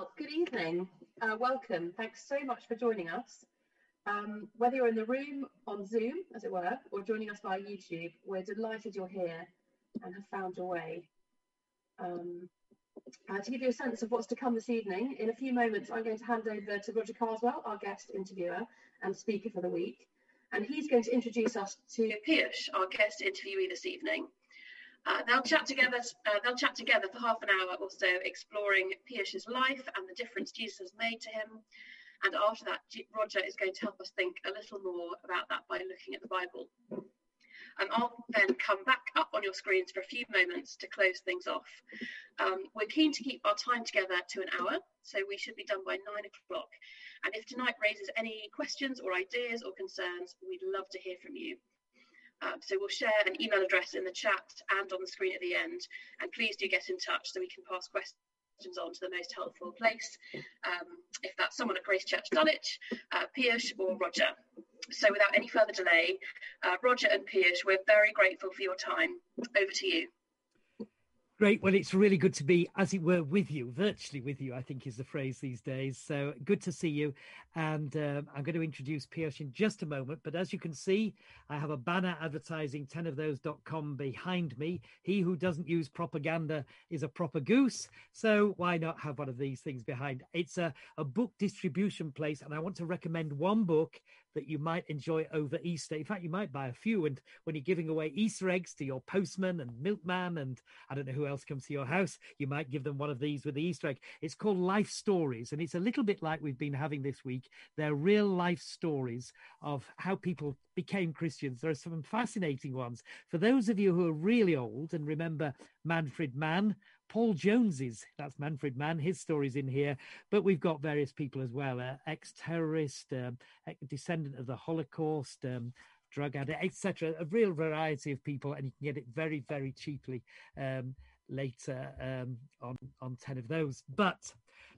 Well, good evening. Uh, welcome. Thanks so much for joining us. Um, whether you're in the room on Zoom, as it were, or joining us via YouTube, we're delighted you're here and have found your way. Um, uh, to give you a sense of what's to come this evening, in a few moments I'm going to hand over to Roger Carswell, our guest interviewer and speaker for the week, and he's going to introduce us to Piyush, our guest interviewee this evening. Uh, they'll chat together. Uh, they'll chat together for half an hour or so, exploring Piyush's life and the difference Jesus has made to him. And after that, Roger is going to help us think a little more about that by looking at the Bible. And I'll then come back up on your screens for a few moments to close things off. Um, we're keen to keep our time together to an hour, so we should be done by nine o'clock. And if tonight raises any questions or ideas or concerns, we'd love to hear from you. Um, so we'll share an email address in the chat and on the screen at the end. And please do get in touch so we can pass questions on to the most helpful place. Um, if that's someone at Grace Church uh, Piyush or Roger. So without any further delay, uh, Roger and Piyush, we're very grateful for your time. Over to you. Great. Well, it's really good to be, as it were, with you, virtually with you, I think is the phrase these days. So good to see you. And um, I'm going to introduce Piyush in just a moment. But as you can see, I have a banner advertising 10ofthose.com behind me. He who doesn't use propaganda is a proper goose. So why not have one of these things behind? It's a, a book distribution place. And I want to recommend one book that you might enjoy over Easter. In fact, you might buy a few. And when you're giving away Easter eggs to your postman and milkman, and I don't know who else comes to your house, you might give them one of these with the Easter egg. It's called Life Stories. And it's a little bit like we've been having this week. They're real life stories of how people became Christians. There are some fascinating ones. For those of you who are really old and remember Manfred Mann, Paul Jones's, that's Manfred Mann, his story's in here, but we've got various people as well, uh, ex-terrorist, um, descendant of the Holocaust, um, drug addict, etc. A real variety of people, and you can get it very, very cheaply um, later um, on on ten of those. But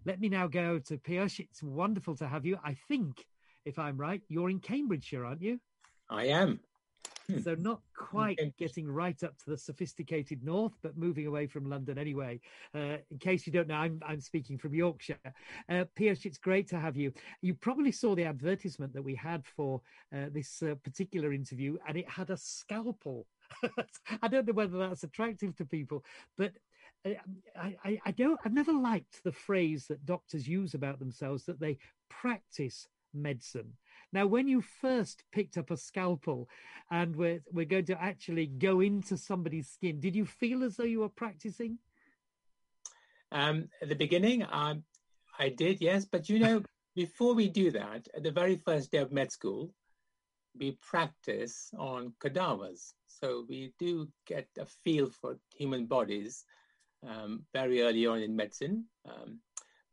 let me now go to Piyush. It's wonderful to have you. I think, if I'm right, you're in Cambridgeshire, aren't you? I am. Hmm. so not quite getting right up to the sophisticated north, but moving away from London anyway. Uh, in case you don't know, I'm, I'm speaking from Yorkshire. Uh, it's great to have you. You probably saw the advertisement that we had for uh, this uh, particular interview, and it had a scalpel. I don't know whether that's attractive to people, but uh, I, I, I, don't. I've never liked the phrase that doctors use about themselves that they practice medicine. Now, when you first picked up a scalpel and we're, we're going to actually go into somebody's skin, did you feel as though you were practicing? Um, at the beginning, um, I did, yes. But you know, before we do that, at the very first day of med school, we practice on cadavers. So we do get a feel for human bodies um, very early on in medicine. Um,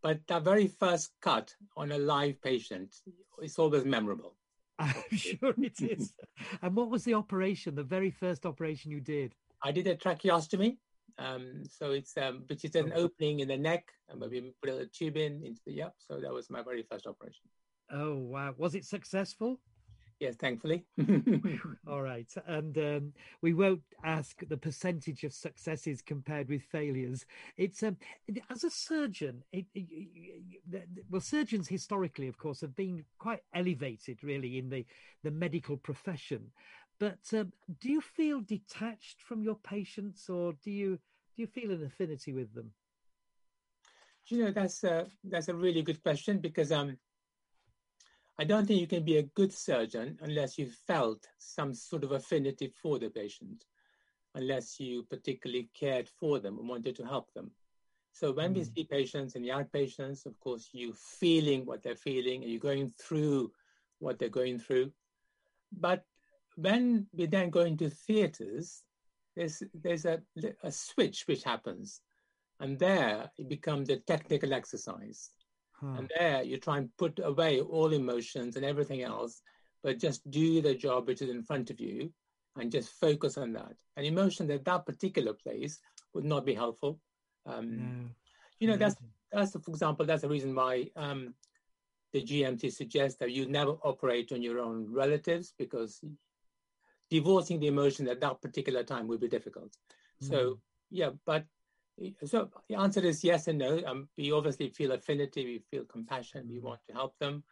but that very first cut on a live patient is always memorable. I'm sure it is. and what was the operation, the very first operation you did? I did a tracheostomy. Um, so it's um, which is an oh. opening in the neck, and we put a tube in into the yep. So that was my very first operation. Oh wow! Was it successful? Yes, thankfully. All right. And um, we won't ask the percentage of successes compared with failures. It's um, as a surgeon, it, it, well, surgeons historically, of course, have been quite elevated really in the, the medical profession. But um, do you feel detached from your patients or do you, do you feel an affinity with them? You know, that's a, that's a really good question because um, I don't think you can be a good surgeon unless you felt some sort of affinity for the patient, unless you particularly cared for them and wanted to help them. So when mm. we see patients and the outpatients, of course, you feeling what they're feeling and you're going through what they're going through. But when we then go into theaters, there's, there's a, a switch which happens. And there it becomes a technical exercise. Hmm. And there you try and put away all emotions and everything else, but just do the job which is in front of you and just focus on that. And emotion at that particular place would not be helpful. Um, no. You know, that's, that's, for example, that's the reason why um, the GMC suggests that you never operate on your own relatives because divorcing the emotion at that particular time would be difficult. Mm. So, yeah, but so the answer is yes and no. Um, we obviously feel affinity, we feel compassion, we want to help them.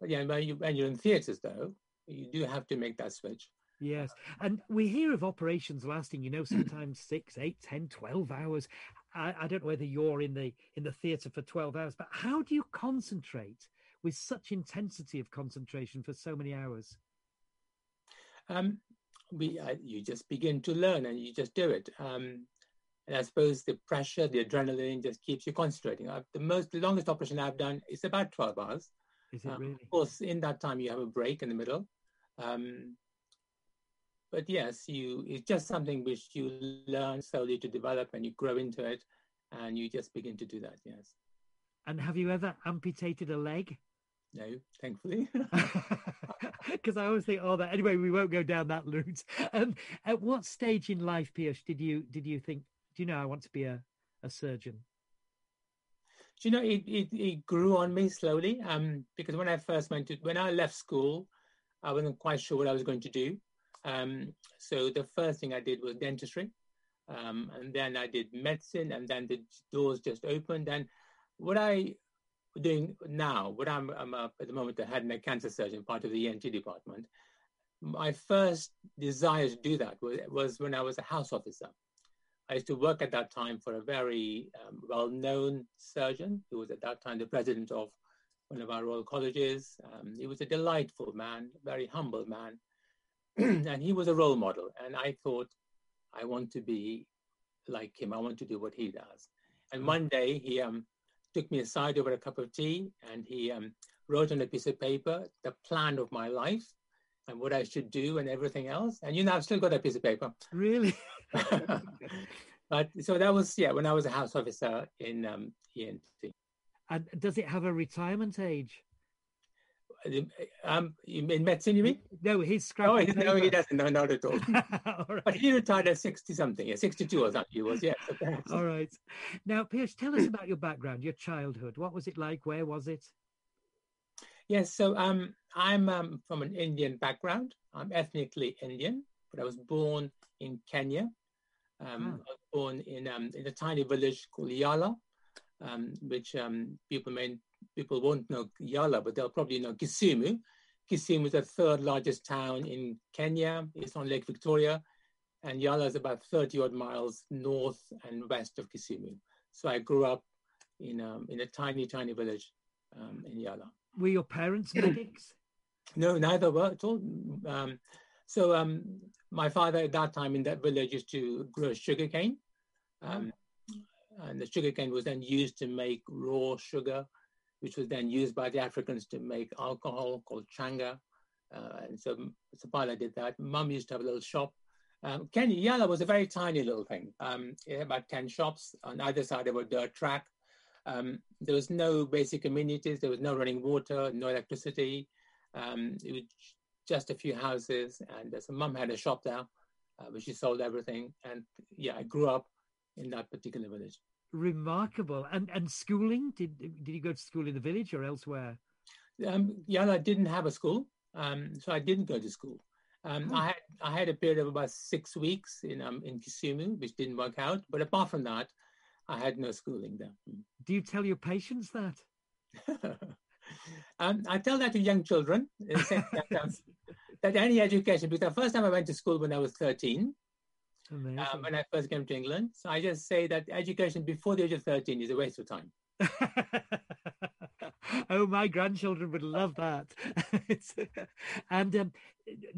But yeah, when, you, when you're in theatres, though, you do have to make that switch. Yes. And we hear of operations lasting, you know, sometimes six, eight, ten, twelve hours. I, I don't know whether you're in the in the theatre for 12 hours, but how do you concentrate with such intensity of concentration for so many hours? Um, we, uh, you just begin to learn and you just do it. Um, and I suppose the pressure, the adrenaline just keeps you concentrating. I've, the most, the longest operation I've done is about 12 hours. Is it um, really? Of course, in that time you have a break in the middle. Um, but yes, you it's just something which you learn slowly to develop and you grow into it and you just begin to do that, yes. And have you ever amputated a leg? No, thankfully. Because I always think, oh, that anyway, we won't go down that route. Um, at what stage in life, Piyush, did you did you think, do you know, I want to be a, a surgeon? Do you know, it, it, it grew on me slowly. Um, because when I first went to when I left school, I wasn't quite sure what I was going to do. Um, so the first thing I did was dentistry. Um, and then I did medicine, and then the doors just opened. And what I'm doing now, what I'm, I'm at the moment head and neck cancer surgeon, part of the ENT department. My first desire to do that was, was when I was a house officer. I used to work at that time for a very um, well-known surgeon who was at that time the president of one of our Royal Colleges. Um, he was a delightful man, very humble man, and he was a role model. And I thought, I want to be like him. I want to do what he does. And one day he um, took me aside over a cup of tea and he um, wrote on a piece of paper the plan of my life and what I should do and everything else. And you know, I've still got that piece of paper. Really? but so that was, yeah, when I was a house officer in um, ENT. And does it have a retirement age? Um, in medicine, you mean? No, he's scrapping. Oh, no, he doesn't. No, not at all. all right. But he retired at sixty something. Yeah, sixty-two or something. He was. Yeah. all right. Now, Piyush, tell us about your background, your childhood. What was it like? Where was it? Yes. So, um, I'm um, from an Indian background. I'm ethnically Indian, but I was born in Kenya. Um, oh. I was born in um, in a tiny village called Yala, um, which um, people may people won't know Yala, but they'll probably know Kisumu. Kisumu is the third largest town in Kenya. It's on Lake Victoria, and Yala is about 30 odd miles north and west of Kisumu. So I grew up in um, in a tiny, tiny village um, in Yala. Were your parents medics? no, neither were at all. Um, so um, my father at that time in that village used to grow sugarcane. Um, and the sugarcane was then used to make raw sugar which was then used by the Africans to make alcohol called chang'aa. Uh, and so Sapala did that. Mum used to have a little shop. Um, Kenya Yala was a very tiny little thing. Um, it had about 10 shops on either side of a dirt track. Um, there was no basic amenities. There was no running water, no electricity. Um, it was just a few houses. And so mum had a shop there, uh, where she sold everything. And yeah, I grew up in that particular village remarkable. And and schooling? Did did you go to school in the village or elsewhere? Um, I didn't have a school, um, so I didn't go to school. Um, oh. I had I had a period of about six weeks in um, in Kisumu, which didn't work out. But apart from that, I had no schooling there. Do you tell your patients that? um, I tell that to young children that, um, that, any education. Because the first time I went to school when I was thirteen, um, when I first came to England. So I just say that education before the age of 13 is a waste of time. oh, my grandchildren would love that. and um,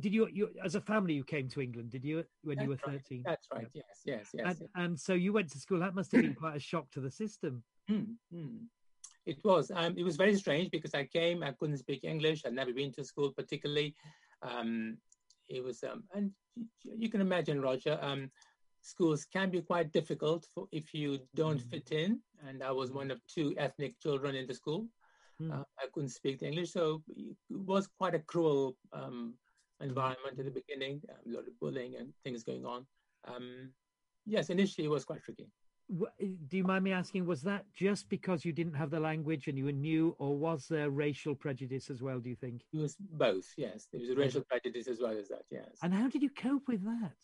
did you, you, as a family, you came to England? Did you when That's you were thirteen? Right. That's right. Yes, yes, yes. And, and, so you went to school. That must have been quite a shock to the system. Mm, mm. It was. Um, it was very strange because I came. I couldn't speak English. I'd never been to school, particularly. Um, it was, um, and you can imagine, Roger, um, schools can be quite difficult for if you don't mm. fit in. And I was one of two ethnic children in the school. Mm. Uh, I couldn't speak the English, so it was quite a cruel um, environment at the beginning. A lot of bullying and things going on. Um, yes, initially it was quite tricky. Eh, do you mind me asking, was that just because you didn't have the language and you were new, or was there racial prejudice as well, do you think? It was both, yes. There was a racial prejudice as well as that, yes. And how did you cope with that?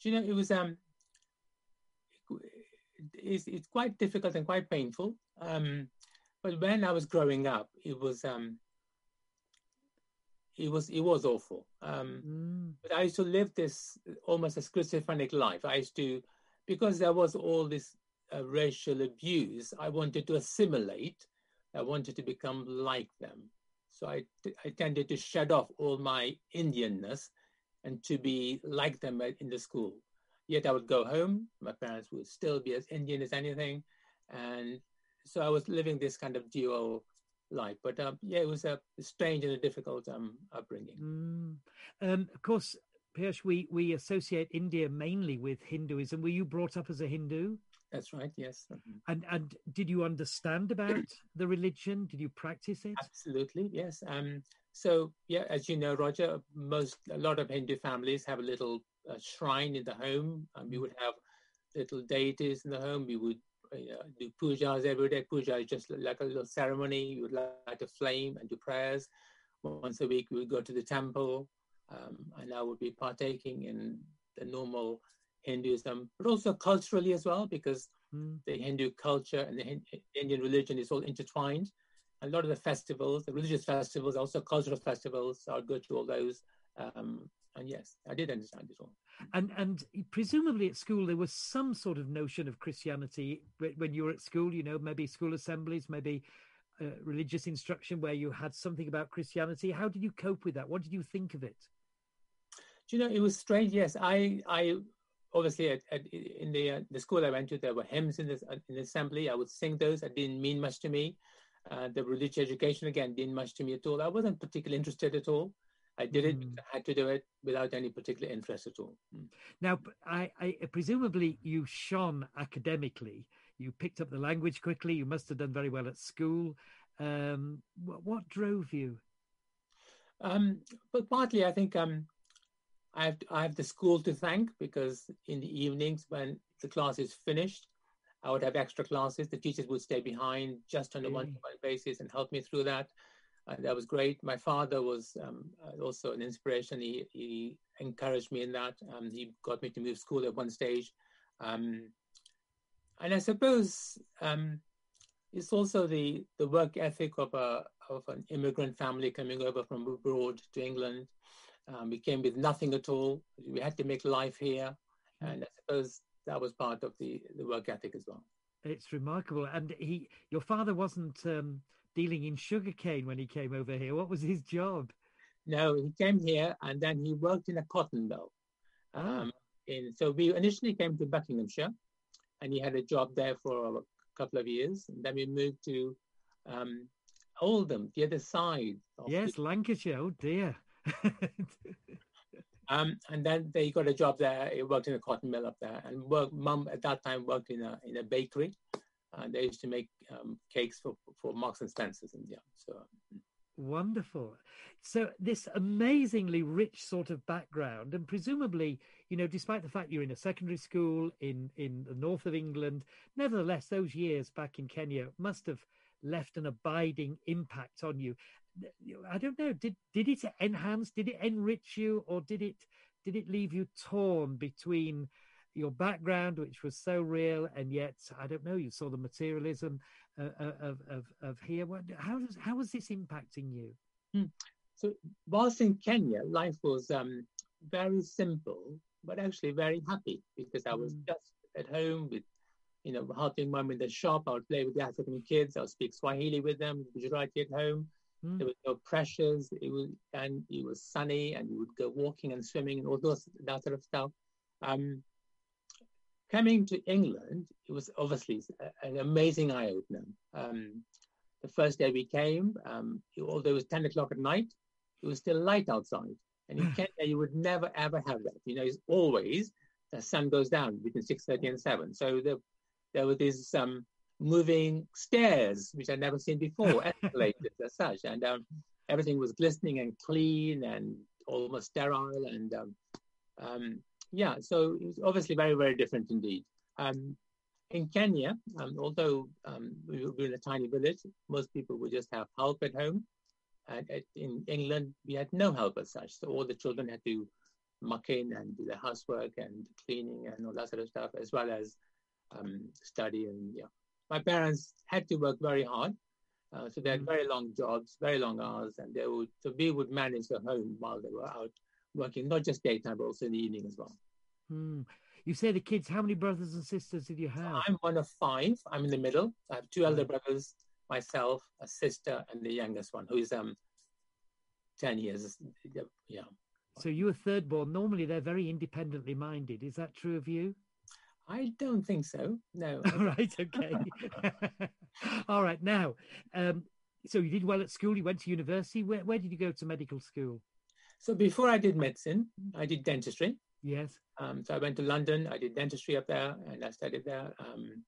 Do you know, it was, um, it's, it's quite difficult and quite painful. Um, but when I was growing up, it was um, it was it was awful. Um, mm. But I used to live this almost a schizophrenic life. I used to because there was all this uh, racial abuse. I wanted to assimilate. I wanted to become like them. So I I tended to shut off all my Indianness and to be like them in the school. Yet I would go home. My parents would still be as Indian as anything, and so I was living this kind of dual life. But um, yeah, it was a strange and a difficult um, upbringing. Mm. Um, of course, Piyush, we, we associate India mainly with Hinduism. Were you brought up as a Hindu? That's right. Yes. Mm-hmm. And and did you understand about the religion? Did you practice it? Absolutely. Yes. Um. So yeah, as you know, Roger, most a lot of Hindu families have a little uh, shrine in the home, and we would have little deities in the home. We would you know, do pujas every day. Puja is just like a little ceremony. You would light a flame and do prayers. Once a week, we would go to the temple, um, and I would be partaking in the normal Hinduism, but also culturally as well, because mm. the Hindu culture and the Indian religion is all intertwined. A lot of the festivals, the religious festivals, also cultural festivals, I would go to all those. Um, and yes, I did understand it all. And and presumably at school there was some sort of notion of Christianity when you were at school. You know, maybe school assemblies, maybe uh, religious instruction where you had something about Christianity. How did you cope with that? What did you think of it? Do you know it was strange? Yes, I I obviously at, at, in the uh, the school I went to there were hymns in the in the assembly. I would sing those. It didn't mean much to me. Uh, the religious education again didn't much to me at all. I wasn't particularly interested at all. I did it, mm. I had to do it without any particular interest at all. Mm. Now, I, I, presumably you shone academically. You picked up the language quickly. You must have done very well at school. Um, what, what, drove you? Um, but partly, I think um, I have I have the school to thank because in the evenings when the class is finished, I would have extra classes. The teachers would stay behind just on a one-to-one basis and help me through that and that was great. My father was um, uh, also an inspiration. He, he encouraged me in that. Um, he got me to move school at one stage. Um, and I suppose um, it's also the, the work ethic of, a, of an immigrant family coming over from abroad to England. Um, we came with nothing at all. We had to make life here. And I suppose that was part of the, the work ethic as well. It's remarkable. And he, your father wasn't um, dealing in sugarcane when he came over here. What was his job? No, he came here and then he worked in a cotton mill. Ah. Um, in, so we initially came to Buckinghamshire and he had a job there for a couple of years. And then we moved to um, Oldham, the other side. yes, the... Lancashire. Oh dear. um, and then they got a job there. He worked in a cotton mill up there, and work. Mum at that time worked in a in a bakery. Uh, they used to make um, cakes for, for Marks and Spencers and yeah. So wonderful. So this amazingly rich sort of background, and presumably, you know, despite the fact you're in a secondary school in in the north of England, nevertheless, those years back in Kenya must have left an abiding impact on you. I don't know. Did did it enhance? Did it enrich you, or did it did it leave you torn between your background, which was so real, and yet I don't know. You saw the materialism uh, uh of, of of here. How does how was this impacting you? Hmm. So whilst in Kenya, life was um, very simple, but actually very happy because I was mm. just at home with, you know, helping mum in the shop. I would play with the African kids. I would speak Swahili with them, Gujarati at home. Mm. There was no pressures. It was and it was sunny, and you would go walking and swimming and all those that sort of stuff. Um, coming to England, it was obviously an amazing eye opener. Um, the first day we came, um, although it was 10 o'clock at night, it was still light outside. And in Kenya, you would never ever have that. You know, it's always the sun goes down between 6.30 and 7. So there, there were these um, moving stairs, which I'd never seen before, escalators as such. And um, everything was glistening and clean and almost sterile. And um, um yeah, so it's obviously very, very different indeed. Um, in Kenya, um, although um, we were in a tiny village, most people would just have help at home. And in England, we had no help as such. So all the children had to muck in and do their housework and cleaning and all that sort of stuff, as well as um, study. And yeah, my parents had to work very hard. Uh, so they had mm. very long jobs, very long hours, and they would so we would manage the home while they were out working, not just daytime, but also in the evening as well. Mm. You say the kids. How many brothers and sisters did you have? I'm one of five. I'm in the middle. I have two elder brothers, myself, a sister, and the youngest one, who is um ten years. Yeah. So you were third born. Normally, they're very independently minded. Is that true of you? I don't think so. No. All right. Okay. All right. Now, um, so you did well at school. You went to university. Where, where did you go to medical school? So before I did medicine, I did dentistry. Yes. Um, so I went to London. I did dentistry up there, and I studied there. Um,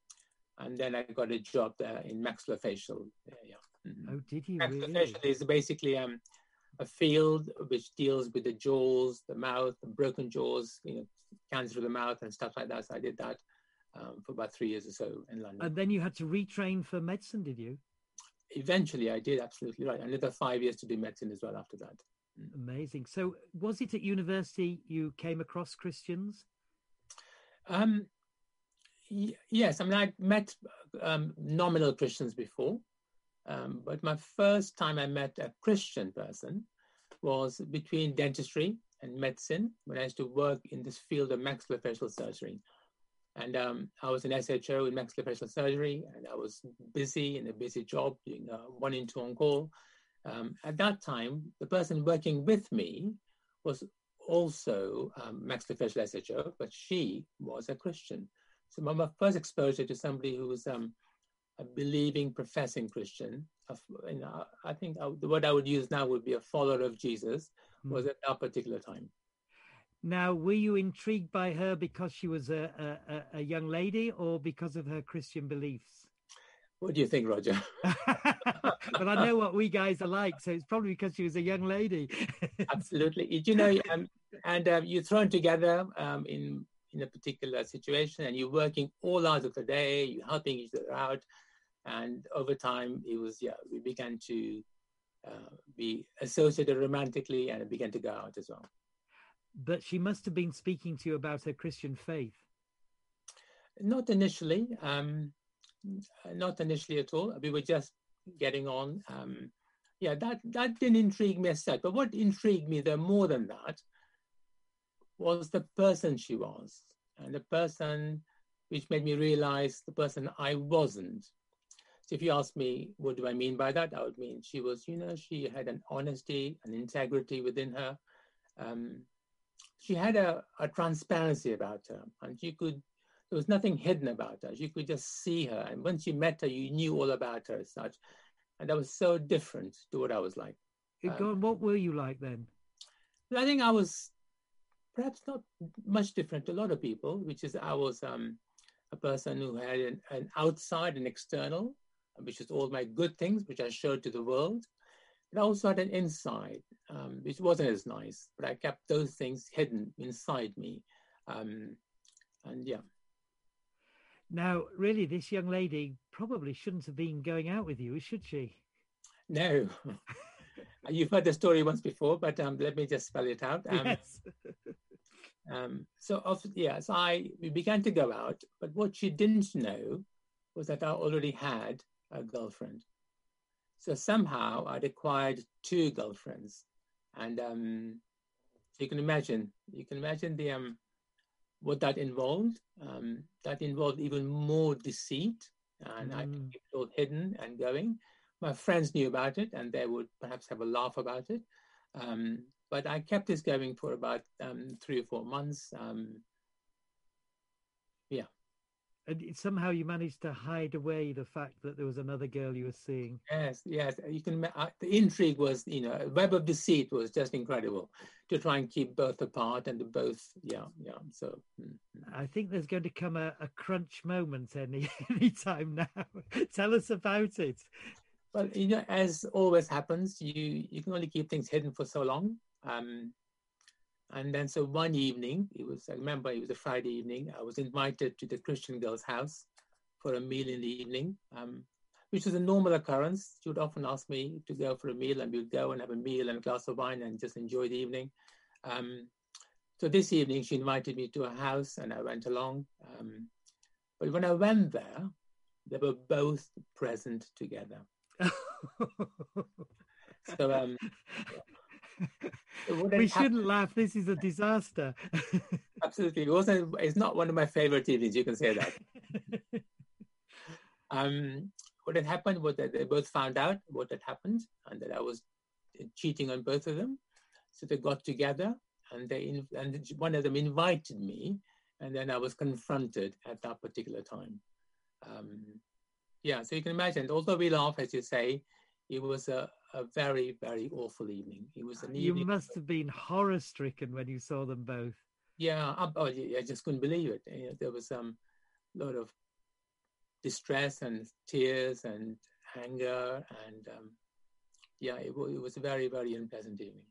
and then I got a job there in maxillofacial. Yeah. Mm-hmm. Oh, did you? Maxillofacial really? is basically um, a field which deals with the jaws, the mouth, the broken jaws, you know, cancer of the mouth and stuff like that. So I did that um, for about three years or so in London. And then you had to retrain for medicine, did you? Eventually, I did. Absolutely right. Another five years to do medicine as well after that. Mm. Amazing. So, was it at university you came across Christians? Um, y- yes, I mean I met um, nominal Christians before, um, but my first time I met a Christian person was between dentistry and medicine when I used to work in this field of maxillofacial surgery. And um, I was an SHO in maxillofacial surgery, and I was busy in a busy job doing uh, one in two on call. Um, at that time, the person working with me was also um, maxillofacial SHO, but she was a Christian. So my, my first exposure to somebody who was um, a believing, professing Christian, you know, I think I, the word I would use now would be a follower of Jesus, mm. was at that particular time. Now, were you intrigued by her because she was a, a, a young lady or because of her Christian beliefs? What do you think, Roger? but I know what we guys are like, so it's probably because she was a young lady. Absolutely. You know, um, and uh, you're thrown together um, in in a particular situation, and you're working all hours of the day. You're helping each other out, and over time, it was yeah, we began to uh, be associated romantically, and it began to go out as well. But she must have been speaking to you about her Christian faith. Not initially. Um, not initially at all. We were just getting on. Um, yeah, that that didn't intrigue me as such. But what intrigued me, though, more than that, was the person she was, and the person which made me realize the person I wasn't. If you ask me, what do I mean by that? I would mean she was, you know, she had an honesty, an integrity within her. Um, she had a, a transparency about her, and you could there was nothing hidden about her. You could just see her. And once you met her, you knew all about her as such. And that was so different to what I was like. Um, what were you like then? I think I was perhaps not much different to a lot of people, which is I was um, a person who had an, an, outside and external, which is all my good things, which I showed to the world. But I also had an inside, um, which wasn't as nice, but I kept those things hidden inside me. Um, and yeah. Now, really, this young lady probably shouldn't have been going out with you, should she? No. You've heard the story once before, but um, let me just spell it out. Um, yes. um, so, of, yes, I we began to go out, but what she didn't know was that I already had a girlfriend. So somehow I'd acquired two girlfriends, and um, so you can imagine, you can imagine the um, what that involved. Um, that involved even more deceit, and mm. I kept it all hidden and going. My friends knew about it, and they would perhaps have a laugh about it. Um, but I kept this going for about um, three or four months. Um, yeah. And somehow you managed to hide away the fact that there was another girl you were seeing. Yes, yes. You can. Uh, the intrigue was, you know, web of deceit was just incredible to try and keep both apart and both. Yeah, yeah. So mm-hmm. I think there's going to come a, a crunch moment any any time now. Tell us about it. Well, you know, as always happens, you you can only keep things hidden for so long. Um, and then so one evening, it was, I remember it was a Friday evening, I was invited to the Christian girl's house for a meal in the evening, um, which was a normal occurrence. She would often ask me to go for a meal and we'd go and have a meal and a glass of wine and just enjoy the evening. Um, so this evening she invited me to her house and I went along. Um, But when I went there, they were both present together. so um, we shouldn't laugh. This is a disaster. Absolutely, it wasn't. It's not one of my favorite evenings. You can say that. um, what had happened was that they both found out what had happened and that I was cheating on both of them. So they got together and they and one of them invited me, and then I was confronted at that particular time. Um, yeah, so you can imagine. Although we laugh, as you say, it was a, a very very awful evening. It was an you evening. must have been horror stricken when you saw them both. Yeah, I, oh, I just couldn't believe it. You know, there was um, a lot of distress and tears and anger and um, yeah, it, it was a very very unpleasant evening.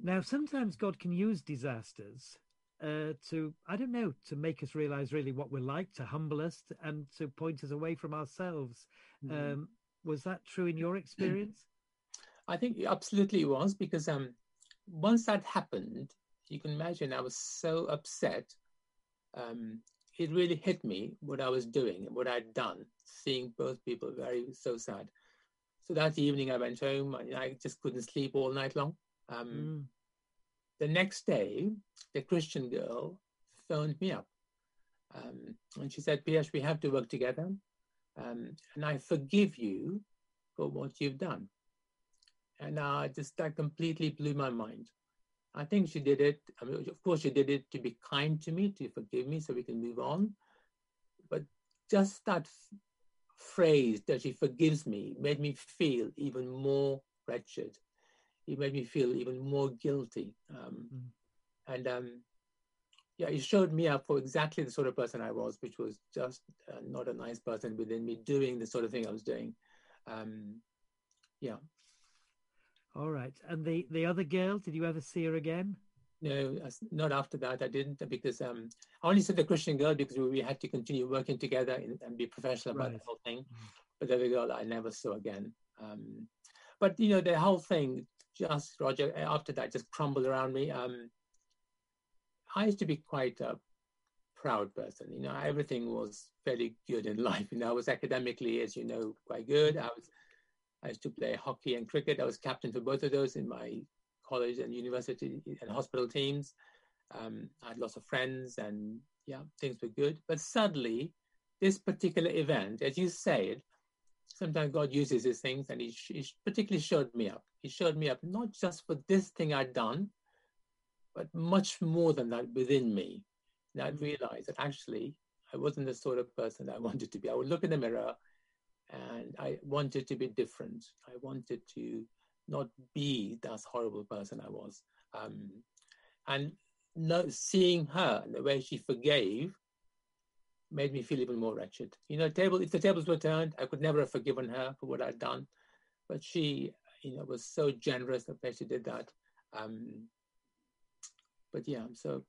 Now, sometimes God can use disasters uh, to, I don't know, to make us realize really what we're like, to humble us, and to point us away from ourselves. Mm. Um, was that true in your experience? I think it absolutely it was because um, once that happened, you can imagine I was so upset. Um, it really hit me what I was doing, what I'd done, seeing both people very so sad. So that evening I went home. I, I just couldn't sleep all night long. Um, mm. The next day, the Christian girl phoned me up. Um, and she said, Piyush, we have to work together. Um, and I forgive you for what you've done. And uh, just that completely blew my mind. I think she did it. I mean, of course, she did it to be kind to me, to forgive me so we can move on. But just that f- phrase that she forgives me made me feel even more wretched it made me feel even more guilty. Um, mm. And um, yeah, it showed me up for exactly the sort of person I was, which was just uh, not a nice person within me doing the sort of thing I was doing. Um, yeah. All right. And the, the other girl, did you ever see her again? No, not after that. I didn't because um, I only saw the Christian girl because we had to continue working together and be professional about right. the whole thing. But the other girl I never saw again. Um, but you know, the whole thing just Roger after that just crumbled around me. Um, I used to be quite a proud person. You know, everything was fairly good in life. You know, I was academically, as you know, quite good. I was I used to play hockey and cricket. I was captain for both of those in my college and university and hospital teams. Um, I had lots of friends and yeah, things were good. But suddenly, this particular event, as you said, sometimes God uses these things, and he, he, particularly showed me up. He showed me up not just for this thing I'd done, but much more than that within me. And I realized that actually I wasn't the sort of person I wanted to be. I would look in the mirror and I wanted to be different. I wanted to not be that horrible person I was. Um, and no, seeing her and the way she forgave made me feel even more wretched. You know, table if the tables were turned, I could never have forgiven her for what I'd done, but she, you know, was so generous that she did that. Um, but yeah, so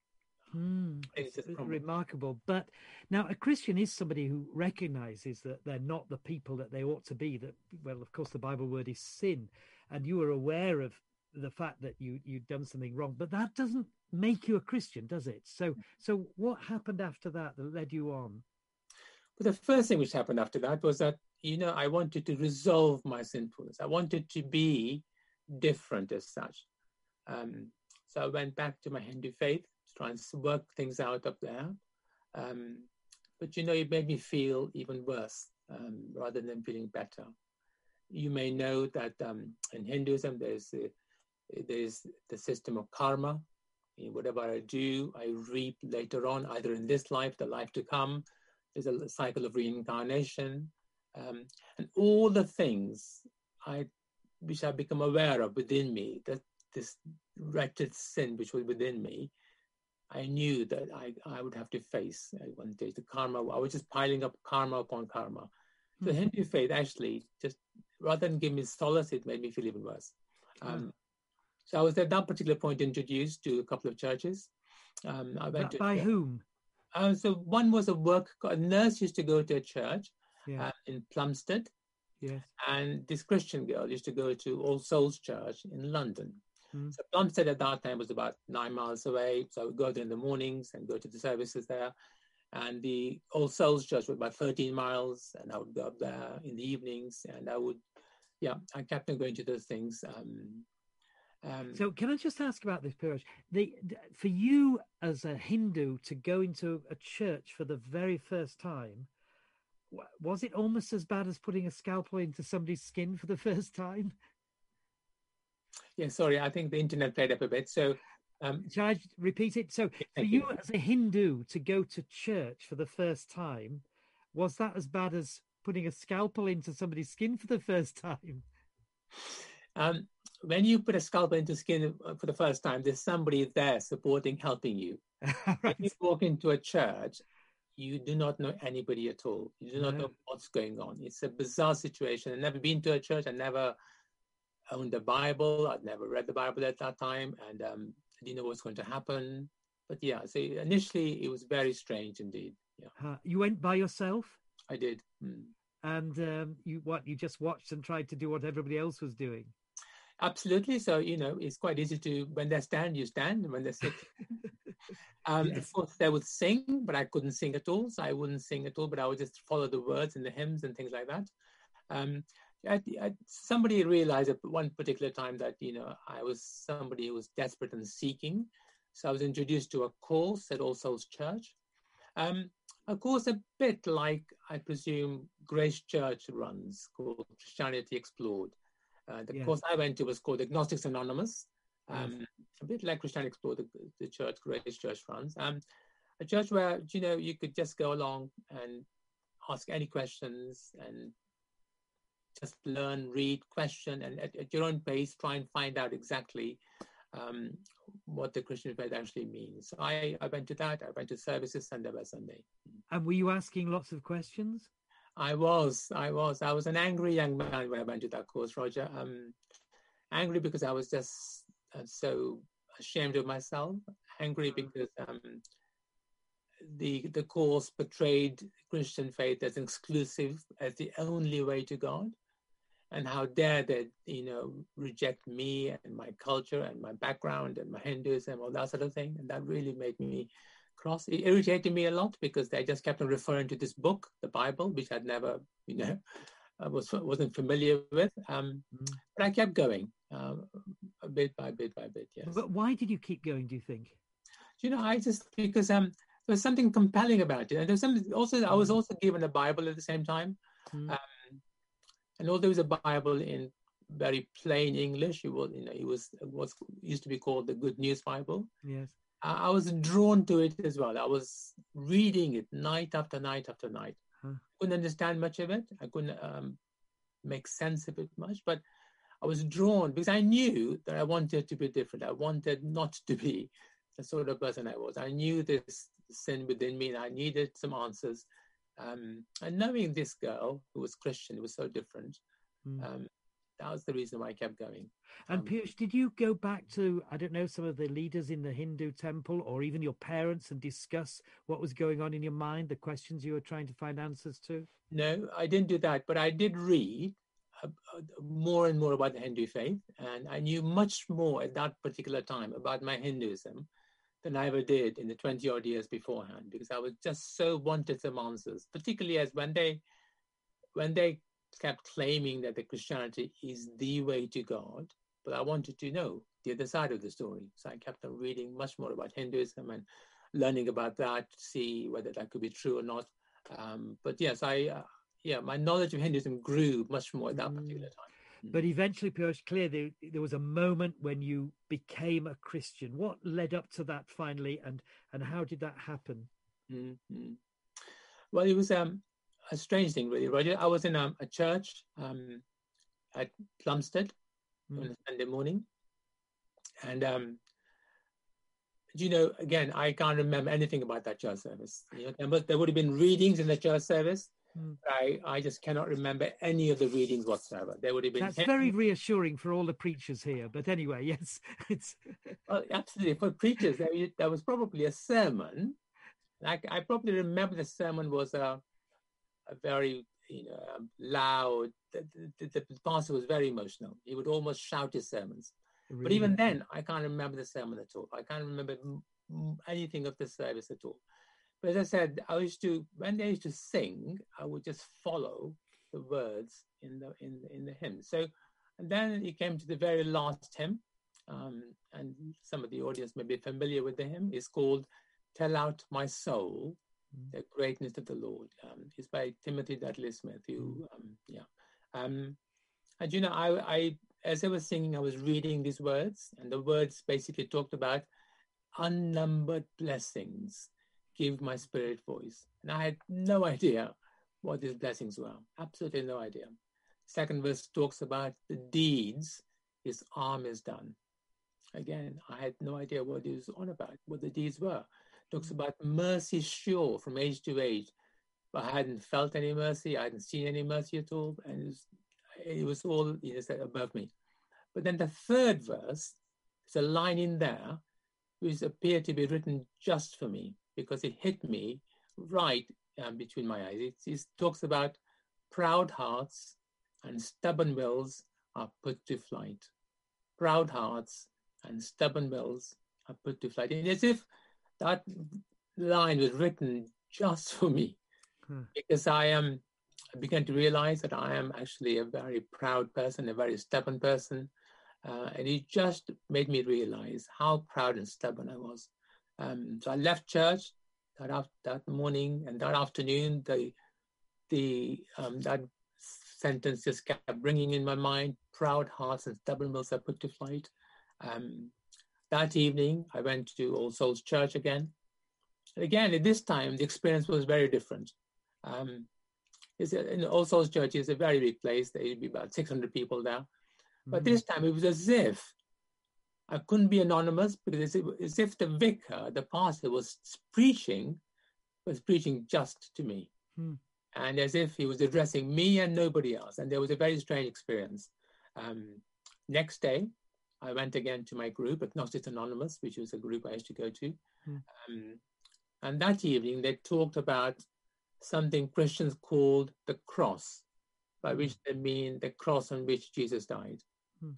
Mm, it's remarkable. But now a Christian is somebody who recognizes that they're not the people that they ought to be. That well, of course, the Bible word is sin, and you are aware of the fact that you you've done something wrong. But that doesn't make you a Christian, does it? So, so what happened after that that led you on? Well, the first thing which happened after that was that you know I wanted to resolve my sinfulness. I wanted to be different as such. Um, so I went back to my Hindu faith to try and work things out up there. Um, but you know, it made me feel even worse um, rather than feeling better. You may know that um, in Hinduism there's there's the system of karma, whatever I do, I reap later on, either in this life, the life to come. There's a cycle of reincarnation. Um, and all the things I which I become aware of within me, that this wretched sin which was within me, I knew that I, I would have to face one day the karma. I was just piling up karma upon karma. Mm-hmm. The Hindu faith actually just rather than give me solace, it made me feel even worse. Um, so I was at that particular point introduced to a couple of churches. Um, I went to, by whom? Uh, so one was a work. A nurse used to go to a church yeah. uh, in Plumstead. Yes. And this Christian girl used to go to All Souls Church in London. Mm. So Plumstead at that time was about nine miles away. So I would go there in the mornings and go to the services there. and the All Souls Church was about 13 miles, and I would go up there in the evenings, and I would, yeah, I kept on going to those things. Um, um, so, can I just ask about this, Piyush? The, for you as a Hindu to go into a church for the very first time, was it almost as bad as putting a scalpel into somebody's skin for the first time? Yeah, sorry, I think the internet played up a bit. So, um, Shall I repeat it? So, for you, you as a Hindu to go to church for the first time, was that as bad as putting a scalpel into somebody's skin for the first time? Um, when you put a scalpel into skin uh, for the first time, there's somebody there supporting, helping you. right. When you walk into a church, you do not know anybody at all. You do not no. know what's going on. It's a bizarre situation. I've never been to a church. I never owned the Bible. I'd never read the Bible at that time, and um, I didn't know what's going to happen. But yeah, so initially it was very strange indeed. Yeah. Uh, you went by yourself. I did. Mm. And um, you what? You just watched and tried to do what everybody else was doing. Absolutely. So you know, it's quite easy to when they stand, you stand. When they sit, um, yes. of course they would sing, but I couldn't sing at all. So I wouldn't sing at all, but I would just follow the words and the hymns and things like that. Um, I, I, somebody realized at one particular time that you know I was somebody who was desperate and seeking. So I was introduced to a course at All Souls Church. Um, a course a bit like I presume Grace Church runs, called Christianity Explored. Uh, the yeah. course I went to was called Agnostics Anonymous, um, a bit like Christianity Explored, the, the church, Grace Church runs. Um, a church where you know you could just go along and ask any questions and just learn, read, question, and at, at your own pace, try and find out exactly um, what the Christian faith actually means. So I, I went to that. I went to services Sunday by Sunday. And were you asking lots of questions? I was. I was. I was an angry young man when I went to that course, Roger. Um, angry because I was just uh, so ashamed of myself. Angry mm. because um, the the course portrayed Christian faith as exclusive, as the only way to God and how dare they, you know, reject me and my culture and my background and my Hinduism, all that sort of thing. And that really made me cross. It irritated me a lot because they just kept on referring to this book, the Bible, which I'd never, you know, I was wasn't familiar with. Um, mm. But I kept going, uh, bit by bit by bit. Yes. But why did you keep going? Do you think? You know, I just because um, there was something compelling about it, and there's some also. I was mm. also given a Bible at the same time. Mm. Um, and although it was a Bible in very plain English, it was, you know, it was was used to be called the Good News Bible. Yes. I, I was drawn to it as well. I was reading it night after night after night. Huh. Couldn't understand much of it. I couldn't um, make sense of it much, but I was drawn because I knew that I wanted to be different. I wanted not to be the sort of person I was. I knew this sin within me, and I needed some answers. Um, and knowing this girl who was Christian, was so different. Mm. Um, that was the reason why I kept going. And um, Piyush, did you go back to I don't know some of the leaders in the Hindu temple, or even your parents, and discuss what was going on in your mind, the questions you were trying to find answers to? No, I didn't do that, but I did read uh, uh, more and more about the Hindu faith, and I knew much more at that particular time about my Hinduism than I ever did in the 20 odd years beforehand because I was just so wanted some answers, particularly as when they when they kept claiming that the Christianity is the way to God, but I wanted to know the other side of the story. So I kept on reading much more about Hinduism and learning about that to see whether that could be true or not. Um, but yes, I uh, yeah, my knowledge of Hinduism grew much more at that particular time. But eventually, Pierre, clear there, there was a moment when you became a Christian. What led up to that finally, and and how did that happen? Mm-hmm. Well, it was um, a strange thing, really, Roger. I was in um, a church um, at Plumstead mm. on a Sunday morning, and um, you know, again, I can't remember anything about that church service. You know, there, must, there would have been readings in the church service, Mm. I, I just cannot remember any of the readings whatsoever. There would have been. That's very reassuring for all the preachers here. But anyway, yes, it's. well, absolutely, for preachers, there, there was probably a sermon. Like I probably remember the sermon was a, a very you know um, loud. The, the, the, pastor was very emotional. He would almost shout his sermons. Really? But even then, I can't remember the sermon at all. I can't remember anything of the service at all. But as I said, I used to when they used to sing, I would just follow the words in the in in the hymn. So, and then it came to the very last hymn, um, and some of the audience may be familiar with the hymn. It's called "Tell Out My Soul." Mm. The greatness of the Lord. Um, it's by Timothy Dudley Smith. Who, mm. um, yeah, um, and you know, I, I as I was singing, I was reading these words, and the words basically talked about unnumbered blessings give my spirit voice. And I had no idea what these blessings were. Absolutely no idea. Second verse talks about the deeds his arm has done. Again, I had no idea what he was on about, what the deeds were. Talks mm. about mercy sure from age to age. But I hadn't felt any mercy, I hadn't seen any mercy at all, and it was, it was all you know, above me. But then the third verse, there's a line in there which appeared to be written just for me because it hit me right um, between my eyes. It, it talks about proud hearts and stubborn wills are put to flight. Proud hearts and stubborn wills are put to flight. And as if that line was written just for me, hmm. because I am. I began to realize that I am actually a very proud person, a very stubborn person, uh, and it just made me realize how proud and stubborn I was. Um, so I left church that after, that morning and that afternoon. The the um, that sentence just kept ringing in my mind. Proud hearts and stubborn wills are put to flight. Um, that evening, I went to All Souls Church again. Again, at this time, the experience was very different. Um, in All Souls Church is a very big place. There would be about 600 people there. But mm-hmm. this time, it was as if I couldn't be anonymous because it's as if the vicar, the pastor, was preaching, was preaching just to me. Hmm. And as if he was addressing me and nobody else. And there was a very strange experience. Um, next day, I went again to my group, Agnostics Anonymous, which was a group I used to go to. Hmm. Um, and that evening, they talked about something Christians called the cross, by hmm. which they mean the cross on which Jesus died. Hmm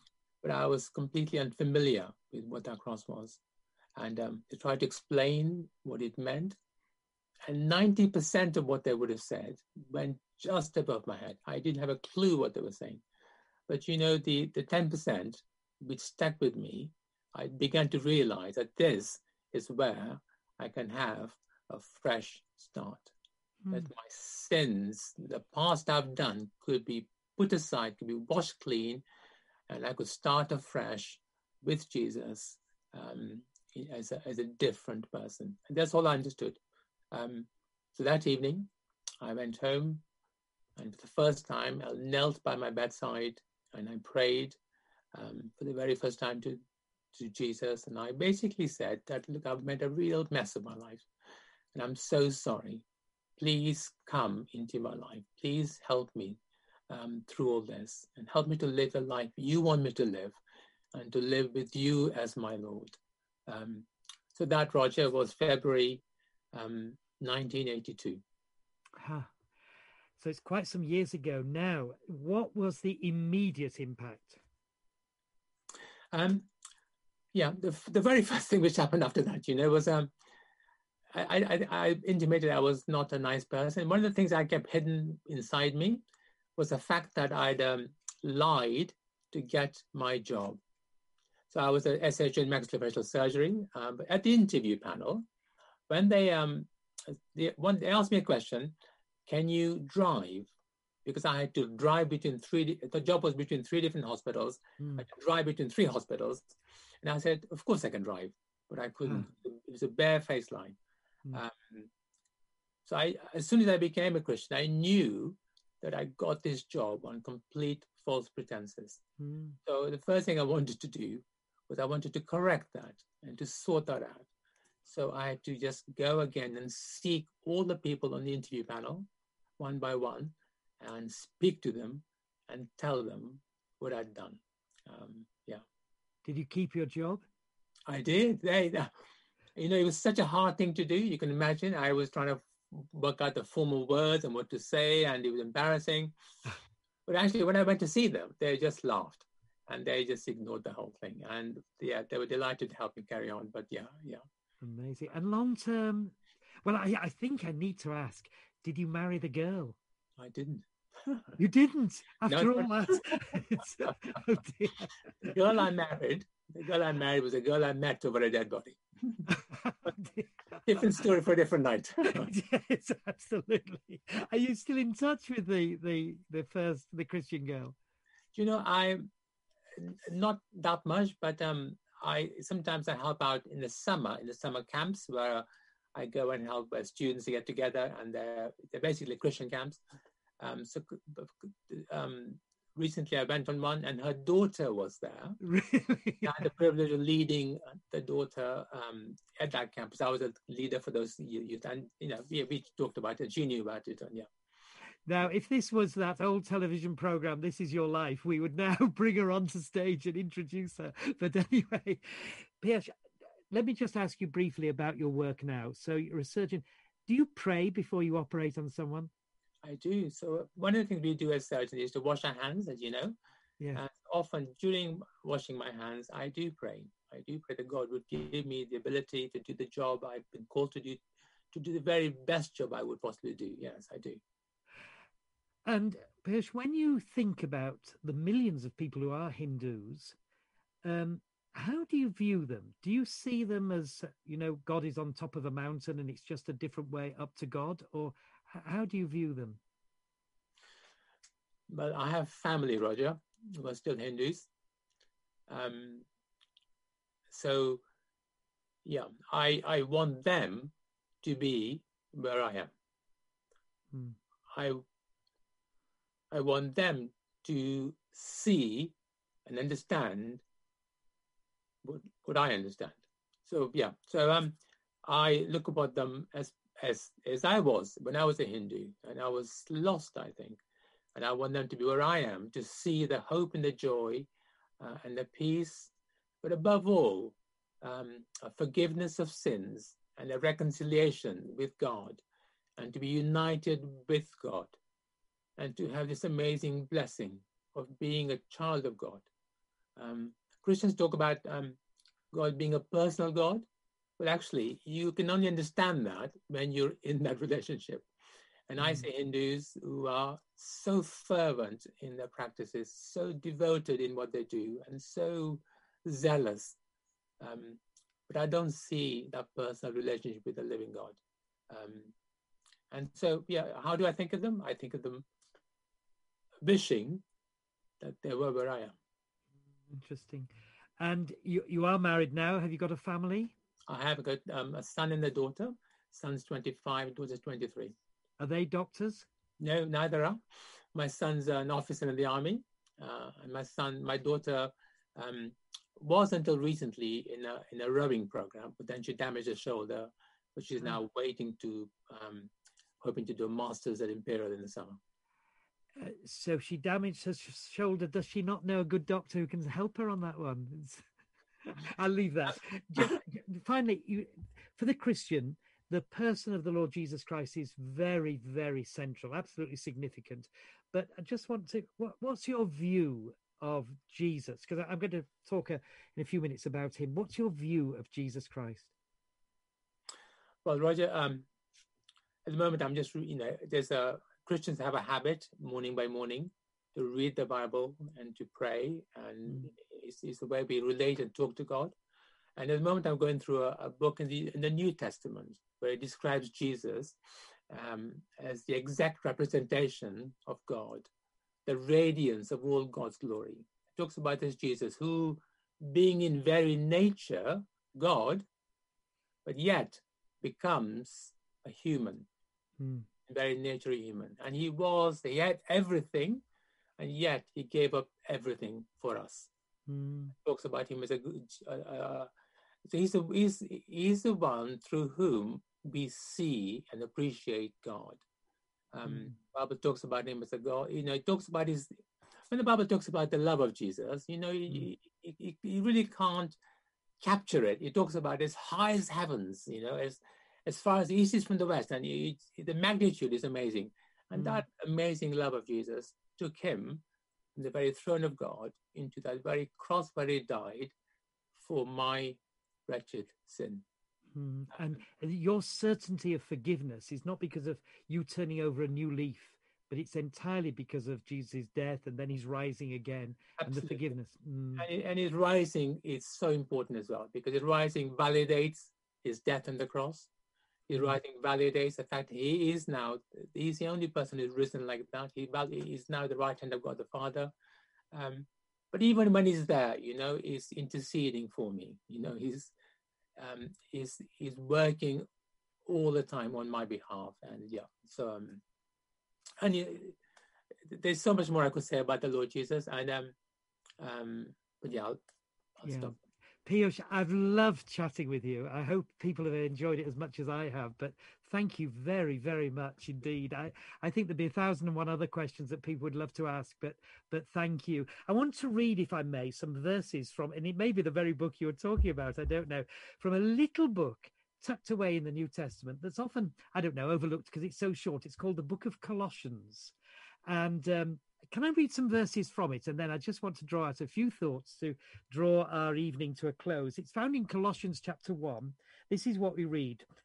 but I was completely unfamiliar with what that cross was. And um, they tried to explain what it meant. And 90% of what they would have said went just above my head. I didn't have a clue what they were saying. But you know, the, the 10% which stuck with me, I began to realize that this is where I can have a fresh start. Mm. That my sins, the past I've done, could be put aside, could be washed clean, and I could start afresh with Jesus um, as, a, as a different person. And that's all I understood. Um, so that evening, I went home, and for the first time, I knelt by my bedside and I prayed um, for the very first time to, to Jesus. And I basically said that, look, I've made a real mess of my life, and I'm so sorry. Please come into my life. Please help me um, through all this and help me to live the life you want me to live and to live with you as my Lord. Um, so that, Roger, was February um, 1982. Huh. So it's quite some years ago now. What was the immediate impact? Um, yeah, the, the very first thing which happened after that, you know, was um, I, I, I intimated I was not a nice person. One of the things I kept hidden inside me was the fact that I'd um, lied to get my job. So I was an SHO in maxillofacial surgery. Um, but at the interview panel, when they um, they, one, they asked me a question, can you drive? Because I had to drive between three. The job was between three different hospitals. Mm. I had to drive between three hospitals, and I said, of course I can drive, but I couldn't. Mm. It was a bare face line. Mm. Um, so I, as soon as I became a Christian, I knew that I got this job on complete false pretenses. Mm. So the first thing I wanted to do was I wanted to correct that and to sort that out. So I had to just go again and seek all the people on the interview panel, one by one, and speak to them and tell them what I'd done. Um, yeah. Did you keep your job? I did. They, you know, it was such a hard thing to do. You can imagine. I was trying to work out the formal words and what to say, and it was embarrassing. but actually, when I went to see them, they just laughed and they just ignored the whole thing. And yeah, they were delighted to help me carry on. But yeah, yeah. Amazing. And long term, Well, I, I think I need to ask: Did you marry the girl? I didn't. You didn't. After No, all that, oh. The girl I married, the girl I married was a girl I met over a dead body. Different story for a different night. yes, absolutely. Are you still in touch with the the the first the Christian girl? You know I not that much, but um, I sometimes I help out in the summer in the summer camps where I go and help uh, students to get together, and they're they're basically Christian camps. Um, so um, recently I went on one, and her daughter was there. Really? I had the privilege of leading the daughter um, at that campus. I was a leader for those youth, and you know, we, we talked about it. She knew about it, and yeah. Now, if this was that old television program, This Is Your Life, we would now bring her onto stage and introduce her. But anyway, Piyush, let me just ask you briefly about your work now. So, you're a surgeon. Do you pray before you operate on someone? I do. So one of the things we do as surgeons is to wash our hands, as you know. Yeah. And often during washing my hands, I do pray. I do pray that God would give me the ability to do the job I've been called to do, to do the very best job I would possibly do. Yes, I do. And Piyush, when you think about the millions of people who are Hindus, um, how do you view them? Do you see them as, you know, God is on top of a mountain and it's just a different way up to God? Or how do you view them? But I have family, Roger, who are still Hindus. Um, so, yeah, I, I want them to be where I am. Hmm. I, I want them to see and understand what, what I understand. So, yeah, so um, I look upon them as, as, as I was when I was a Hindu, and I was lost, I think and I want them to be where I am to see the hope and the joy uh, and the peace, but above all, um, a forgiveness of sins and a reconciliation with God, and to be united with God, and to have this amazing blessing of being a child of God. Um, Christians talk about um, God being a personal God, but actually, you can only understand that when you're in that relationship. And I Mm. see Hindus who are so fervent in their practices, so devoted in what they do, and so zealous. Um, but I don't see that personal relationship with the living God. Um, and so, yeah, how do I think of them? I think of them wishing that they were where I am. Interesting. And you, you are married now. Have you got a family? I have got um, a son and a daughter. Son's 25, daughter's 23. Are they doctors? No, neither are. My son's an officer in the army, uh, and my son, my daughter, um, was until recently in a in a rowing program, but then she damaged her shoulder, but she's now waiting to, um, hoping to do a master's at Imperial in the summer. Uh, so she damaged her sh- shoulder. Does she not know a good doctor who can help her on that one? I'll leave that. Ju- Finally, you, for the Christian, the person of the Lord Jesus Christ is very, very central, absolutely significant. But I just want to, what, what's your view of Jesus? Because I'm going to talk uh in a few minutes about him. What's your view of Jesus Christ? Well, Roger, um, at the moment, I'm just, you know, there's a Christians have a habit morning by morning to read the Bible and to pray, and Mm. it's, it's the way we relate and talk to God. And at the moment, I'm going through a, a book in the in the New Testament where it describes Jesus um, as the exact representation of God, the radiance of all God's glory. It talks about this Jesus who, being in very nature God, but yet becomes a human, Hmm. very nature human. And he was, he had everything, and yet he gave up everything for us. Hmm. Talks about him as a good, he's, the he's, he's the one through whom we see and appreciate God. Um, Mm. Bible talks about him as a God, you know, it talks about his, when the Bible talks about the love of Jesus, you know, you, you, you really can't capture it. It talks about as high as heavens, you know, as as far as the east is from the west, and you, the magnitude is amazing. And Mm. that amazing love of Jesus took him from the very throne of God into that very cross where he died for my wretched sin. Mm. And your certainty of forgiveness is not because of you turning over a new leaf, but it's entirely because of Jesus' death and then he's rising again Absolutely. and the forgiveness. Mm. And, and his rising is so important as well because his rising validates his death on the cross. His mm. rising validates the fact he is now, he's the only person who's risen like that. He is now the right hand of God the Father. Um, but even when he's there, you know, he's interceding for me. You know, he's um, he's he's working all the time on my behalf, and yeah. So um, and yeah, there's so much more I could say about the Lord Jesus, and um, um, but yeah, I'll, I'll yeah. stop. Piyush, I've loved chatting with you. I hope people have enjoyed it as much as I have. But thank you very, very much indeed. I, I think there'd be a thousand and one other questions that people would love to ask, but but thank you. I want to read, if I may, some verses from, and it may be the very book you were talking about. I don't know, from a little book tucked away in the New Testament that's often, I don't know, overlooked because it's so short. It's called the Book of Colossians, and um, can I read some verses from it? And then I just want to draw out a few thoughts to draw our evening to a close. It's found in Colossians chapter 1. This is what we read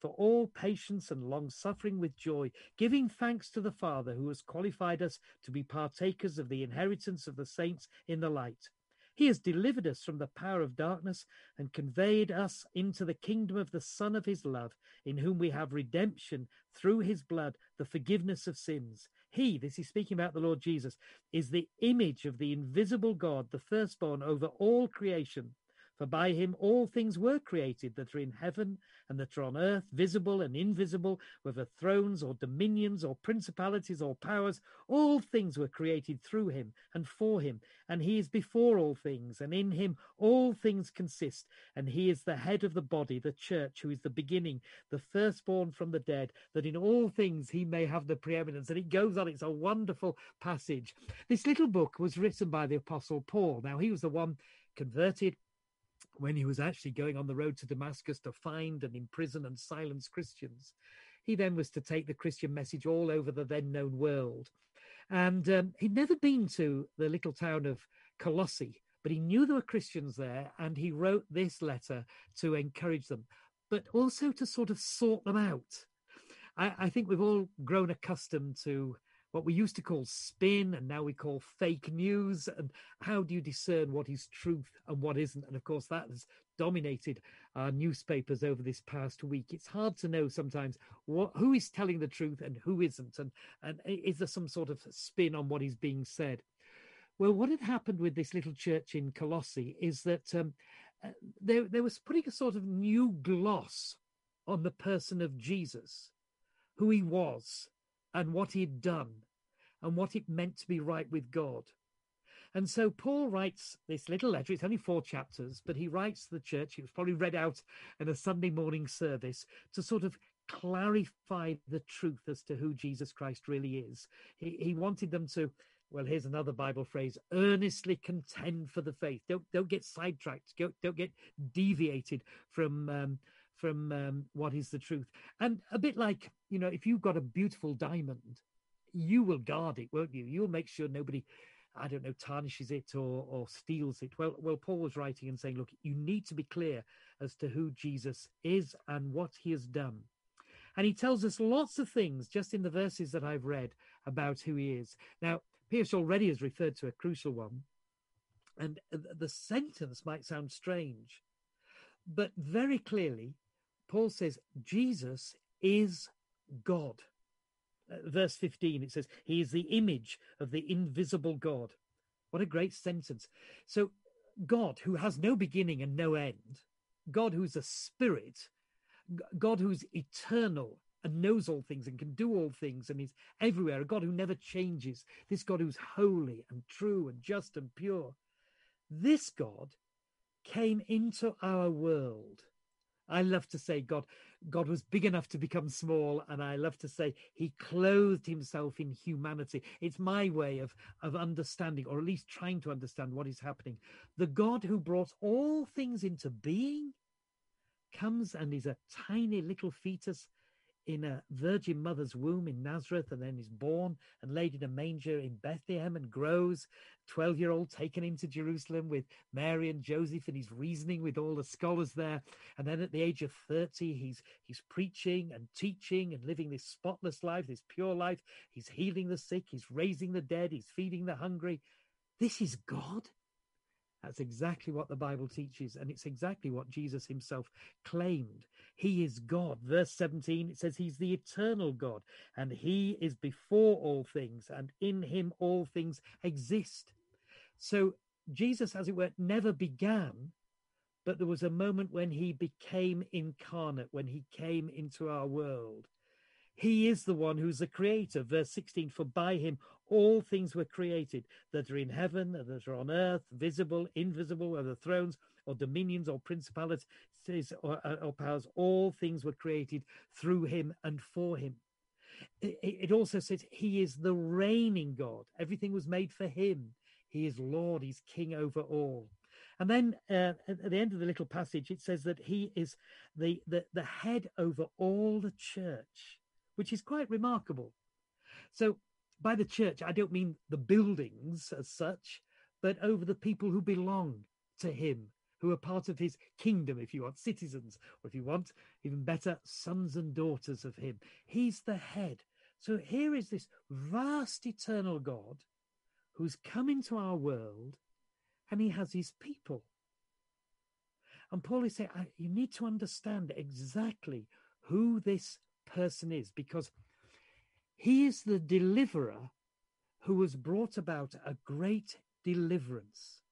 for all patience and long suffering with joy, giving thanks to the Father who has qualified us to be partakers of the inheritance of the saints in the light. He has delivered us from the power of darkness and conveyed us into the kingdom of the Son of his love, in whom we have redemption through his blood, the forgiveness of sins. He, this is speaking about the Lord Jesus, is the image of the invisible God, the firstborn over all creation. For by him all things were created that are in heaven and that are on earth, visible and invisible, whether thrones or dominions or principalities or powers. All things were created through him and for him. And he is before all things, and in him all things consist. And he is the head of the body, the church, who is the beginning, the firstborn from the dead, that in all things he may have the preeminence. And it goes on, it's a wonderful passage. This little book was written by the Apostle Paul. Now, he was the one converted when he was actually going on the road to Damascus to find and imprison and silence Christians. He then was to take the Christian message all over the then known world. And um, he'd never been to the little town of Colossae, but he knew there were Christians there, and he wrote this letter to encourage them, but also to sort of sort them out. I, I think we've all grown accustomed to what we used to call spin and now we call fake news and how do you discern what is truth and what isn't? And of course that has dominated our newspapers over this past week. It's hard to know sometimes what who is telling the truth and who isn't and and is there some sort of spin on what is being said? Well what had happened with this little church in colossae is that um, uh, they, they was putting a sort of new gloss on the person of jesus who he was and what he'd done and what it meant to be right with God. And so Paul writes this little letter. It's only four chapters, but he writes to the church. It was probably read out in a Sunday morning service to sort of clarify the truth as to who Jesus Christ really is. He, he wanted them to, well, here's another Bible phrase: earnestly contend for the faith. Don't don't get sidetracked. Don't, don't get deviated from um, from um, what is the truth. And a bit like, you know, if you've got a beautiful diamond, you will guard it, won't you? You'll make sure nobody, I don't know, tarnishes it or, or steals it. Well, well, Paul was writing and saying, look, you need to be clear as to who Jesus is and what he has done. And he tells us lots of things just in the verses that I've read about who he is. Now, Piyush already has referred to a crucial one. And the sentence might sound strange, but very clearly, Paul says Jesus is God. Uh, verse 15, it says, He is the image of the invisible God. What a great sentence. So, God, who has no beginning and no end, God who's a spirit, God who's eternal and knows all things and can do all things and is everywhere, a God who never changes, this God who's holy and true and just and pure. This God came into our world I love to say God, God was big enough to become small, and I love to say He clothed Himself in humanity. It's my way of of understanding, or at least trying to understand what is happening. The God who brought all things into being comes and is a tiny little fetus in a virgin mother's womb in Nazareth and then is born and laid in a manger in Bethlehem and grows. 12 year old taken into Jerusalem with Mary and Joseph and he's reasoning with all the scholars there. And then at the age of 30, he's, he's preaching and teaching and living this spotless life, this pure life. He's healing the sick, he's raising the dead, he's feeding the hungry. This is God. That's exactly what the Bible teaches, and it's exactly what Jesus himself claimed. He is God. Verse 17, it says he's the eternal God, and he is before all things, and in him all things exist. So Jesus, as it were, never began, but there was a moment when he became incarnate, when he came into our world. He is the one who's the creator. Verse 16, for by him all things were created that are in heaven, that are on earth, visible, invisible, whether thrones or dominions or principalities or, uh, or powers. All things were created through him and for him. It, it also says he is the reigning God. Everything was made for him. He is Lord, he's king over all. And then uh, at the end of the little passage, it says that he is the, the, the head over all the church which is quite remarkable. So, by the church, I don't mean the buildings as such, but over the people who belong to him, who are part of his kingdom, if you want, citizens, or if you want, even better, sons and daughters of him. He's the head. So here is this vast eternal God who's come into our world and he has his people. And Paul is saying, you need to understand exactly who this person is because he is the deliverer who has brought about a great deliverance.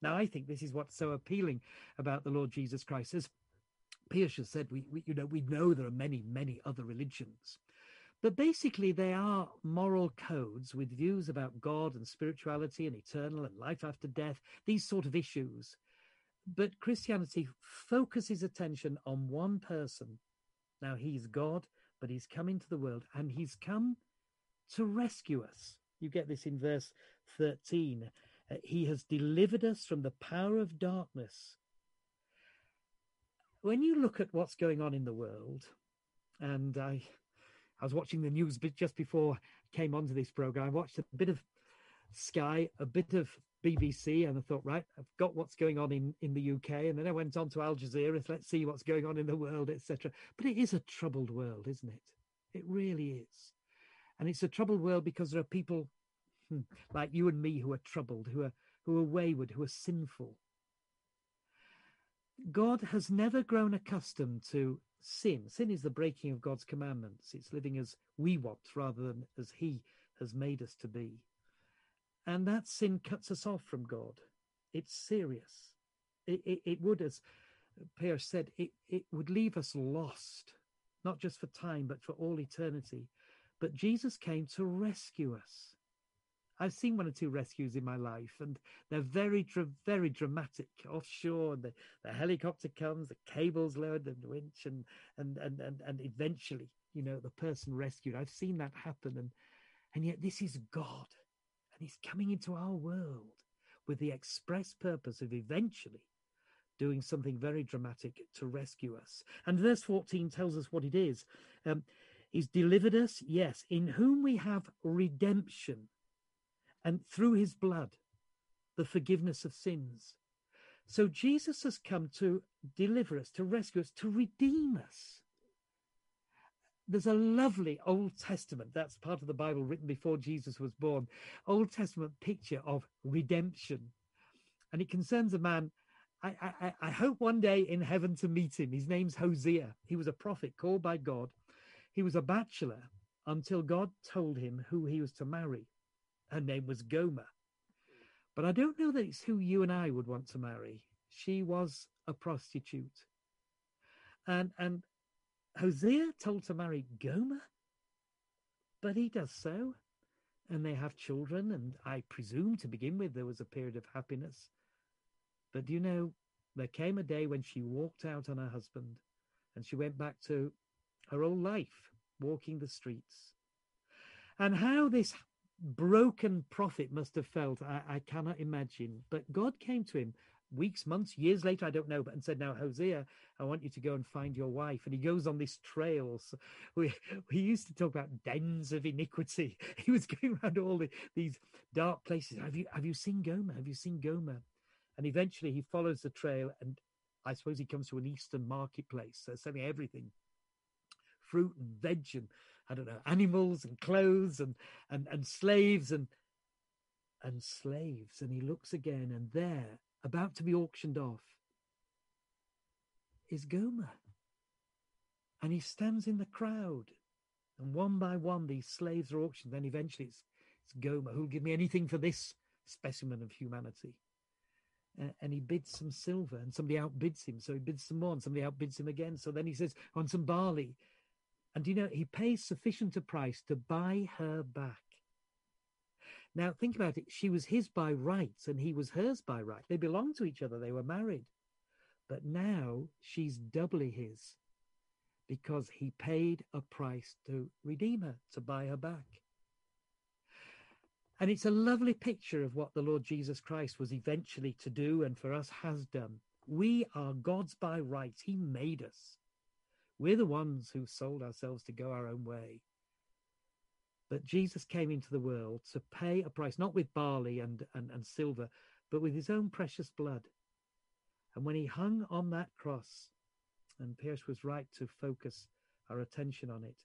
Now, I think this is what's so appealing about the Lord Jesus Christ. As Piyush has said, we, we, you know, we know there are many, many other religions, but basically they are moral codes with views about God and spirituality and eternal and life after death, these sort of issues. But Christianity focuses attention on one person now he's God, but he's come into the world and he's come to rescue us. You get this in verse 13. Uh, he has delivered us from the power of darkness. When you look at what's going on in the world, and I, I was watching the news just before I came onto this program. I watched a bit of Sky, a bit of BBC and I thought, right, I've got what's going on in, in the UK. And then I went on to Al Jazeera, let's see what's going on in the world, etc. But it is a troubled world, isn't it? It really is. And it's a troubled world because there are people hmm, like you and me who are troubled, who are who are wayward, who are sinful. God has never grown accustomed to sin. Sin is the breaking of God's commandments. It's living as we want rather than as He has made us to be. And that sin cuts us off from God. It's serious. It, it, it would, as Piyush said, it, it would leave us lost, not just for time, but for all eternity. But Jesus came to rescue us. I've seen one or two rescues in my life, and they're very, very dramatic. Offshore, the, the helicopter comes, the cables lowered, the winch, and, and and and and eventually, you know, the person rescued. I've seen that happen, and and yet this is God. And he's coming into our world with the express purpose of eventually doing something very dramatic to rescue us. And verse 14 tells us what it is. Um, he's delivered us, yes, in whom we have redemption, and through his blood, the forgiveness of sins. So Jesus has come to deliver us, to rescue us, to redeem us there's a lovely Old Testament, that's part of the Bible written before Jesus was born, Old Testament picture of redemption. And it concerns a man. I, I, I hope one day in heaven to meet him. His name's Hosea. He was a prophet called by God. He was a bachelor until God told him who he was to marry. Her name was Gomer. But I don't know that it's who you and I would want to marry. She was a prostitute. And and Hosea told to marry Gomer, but he does so, and they have children, and I presume to begin with there was a period of happiness. But you know, there came a day when she walked out on her husband, And she went back to her old life, walking the streets. And how this broken prophet must have felt, I, I cannot imagine. But God came to him weeks, months, years later, I don't know, but and said, Now, Hosea, I want you to go and find your wife. And he goes on this trail. So we, we used to talk about dens of iniquity. He was going around all the, these dark places. Have you have you seen Gomer? Have you seen Gomer? And eventually he follows the trail and I suppose he comes to an eastern marketplace, so selling everything. Fruit and veg and I don't know, animals and clothes and and, and slaves and and slaves. And he looks again, and there about to be auctioned off is Gomer. And he stands in the crowd, and one by one, these slaves are auctioned. Then eventually, it's, it's Gomer who'll give me anything for this specimen of humanity. Uh, and he bids some silver, and somebody outbids him. So he bids some more, and somebody outbids him again. So then he says, on some barley. And you know, he pays sufficient a price to buy her back. Now, think about it. She was his by rights and he was hers by right. They belonged to each other, they were married. But now she's doubly his because he paid a price to redeem her, to buy her back. And it's a lovely picture of what the Lord Jesus Christ was eventually to do and for us has done. We are God's by rights. He made us. We're the ones who sold ourselves to go our own way. But Jesus came into the world to pay a price, not with barley and, and, and silver, but with his own precious blood. And when he hung on that cross, and Piyush was right to focus our attention on it,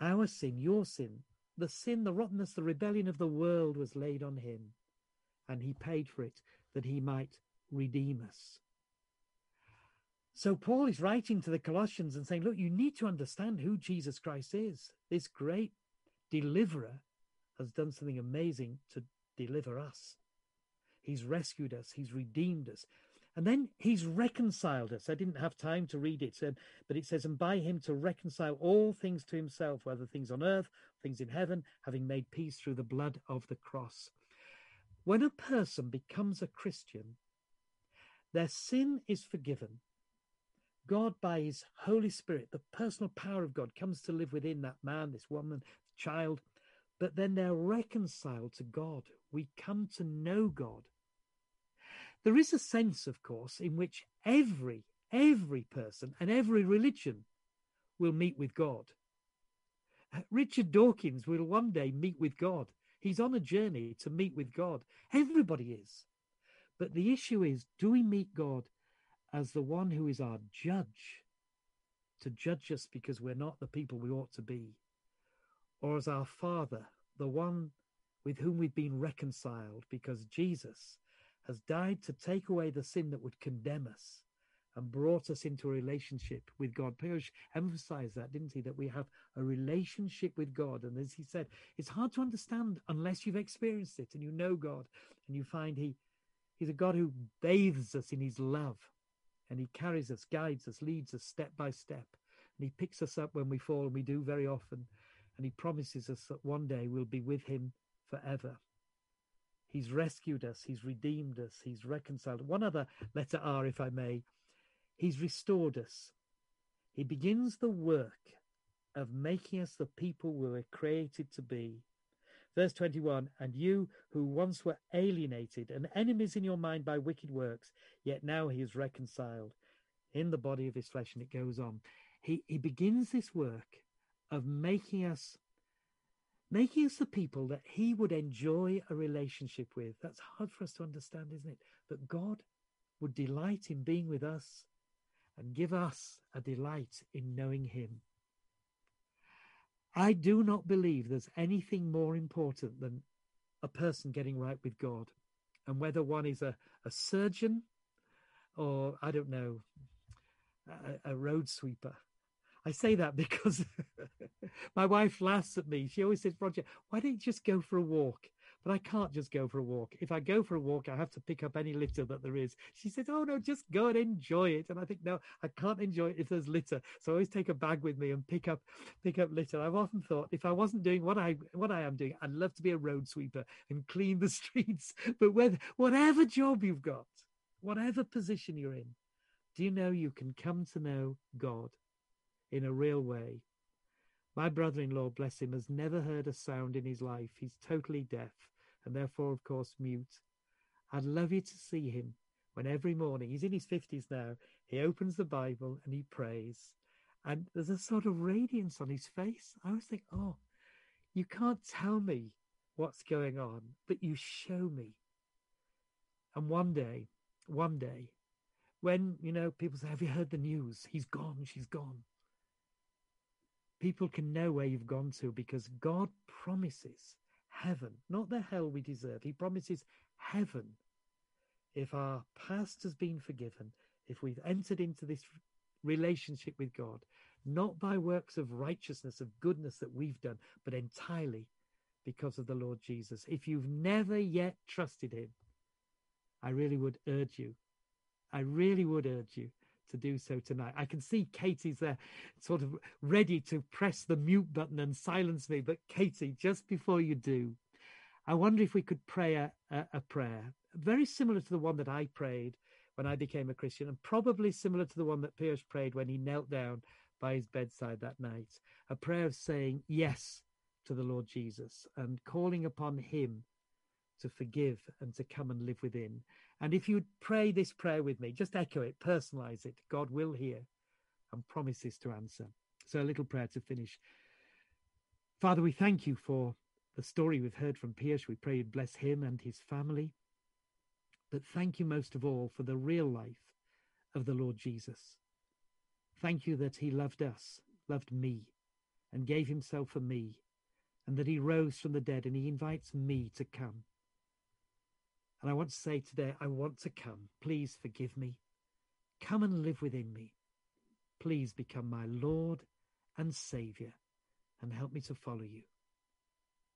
our sin, your sin, the sin, the rottenness, the rebellion of the world was laid on him, and he paid for it that he might redeem us. So Paul is writing to the Colossians and saying, look, you need to understand who Jesus Christ is, this great deliverer has done something amazing to deliver us. He's rescued us, he's redeemed us. And then he's reconciled us. I didn't have time to read it, um, but it says, and by him to reconcile all things to himself, whether things on earth, things in heaven, having made peace through the blood of the cross. When a person becomes a Christian, their sin is forgiven. God, by his Holy Spirit, the personal power of God, comes to live within that man, this woman, child, but then they're reconciled to God. We come to know God. There is a sense, of course, in which every, every person and every religion will meet with God. Uh, Richard Dawkins will one day meet with God. He's on a journey to meet with God. Everybody is. But the issue is do we meet God as the one who is our judge, to judge us because we're not the people we ought to be? Or as our Father, the one with whom we've been reconciled because Jesus has died to take away the sin that would condemn us and brought us into a relationship with God. Piyush emphasized that, didn't he? That we have a relationship with God. And as he said, it's hard to understand unless you've experienced it and you know God and you find he he's a God who bathes us in his love and he carries us, guides us, leads us step by step. And he picks us up when we fall, and we do very often and he promises us that one day we'll be with him forever. He's rescued us, he's redeemed us, he's reconciled. One other letter R, if I may. He's restored us. He begins the work of making us the people we were created to be. Verse 21 And you who once were alienated and enemies in your mind by wicked works, yet now he is reconciled in the body of his flesh. And it goes on. He, he begins this work of making us making us the people that he would enjoy a relationship with. That's hard for us to understand, isn't it? That God would delight in being with us and give us a delight in knowing him. I do not believe there's anything more important than a person getting right with God. And whether one is a, a surgeon or, I don't know, a, a road sweeper I say that because my wife laughs at me. She always says, Roger, why don't you just go for a walk? But I can't just go for a walk. If I go for a walk, I have to pick up any litter that there is. She says, Oh, no, just go and enjoy it. And I think, No, I can't enjoy it if there's litter. So I always take a bag with me and pick up pick up litter. I've often thought if I wasn't doing what I what I am doing, I'd love to be a road sweeper and clean the streets. But whether, whatever job you've got, whatever position you're in, Do you know you can come to know God in a real way? My brother in law, bless him, has never heard a sound in his life. He's totally deaf and therefore, of course, mute. I'd love you to see him when every morning, he's in his 50s now, he opens the Bible and he prays. And there's a sort of radiance on his face. I always think, oh, you can't tell me what's going on, but you show me. And one day, one day, when, you know, people say, Have you heard the news? He's gone, she's gone. People can know where you've gone to because God promises heaven, not the hell we deserve. He promises heaven if our past has been forgiven, if we've entered into this relationship with God, not by works of righteousness, of goodness that we've done, but entirely because of the Lord Jesus. If you've never yet trusted him, I really would urge you, I really would urge you to do so tonight. I can see Katie's there, sort of ready to press the mute button and silence me. But Katie, just before you do, I wonder if we could pray a, a, prayer very similar to the one that I prayed when I became a Christian, and probably similar to the one that Piyush prayed when he knelt down by his bedside that night. A prayer of saying yes to the Lord Jesus and calling upon him to forgive and to come and live within. And if you would pray this prayer with me, just echo it, personalize it. God will hear and promises to answer. So, a little prayer to finish. Father, we thank you for the story we've heard from Piyush. We pray you'd bless him and his family. But thank you most of all for the real life of the Lord Jesus. Thank you that he loved us, loved me, and gave himself for me, and that he rose from the dead and he invites me to come. And I want to say today, I want to come. Please forgive me. Come and live within me. Please become my Lord and Saviour and help me to follow you.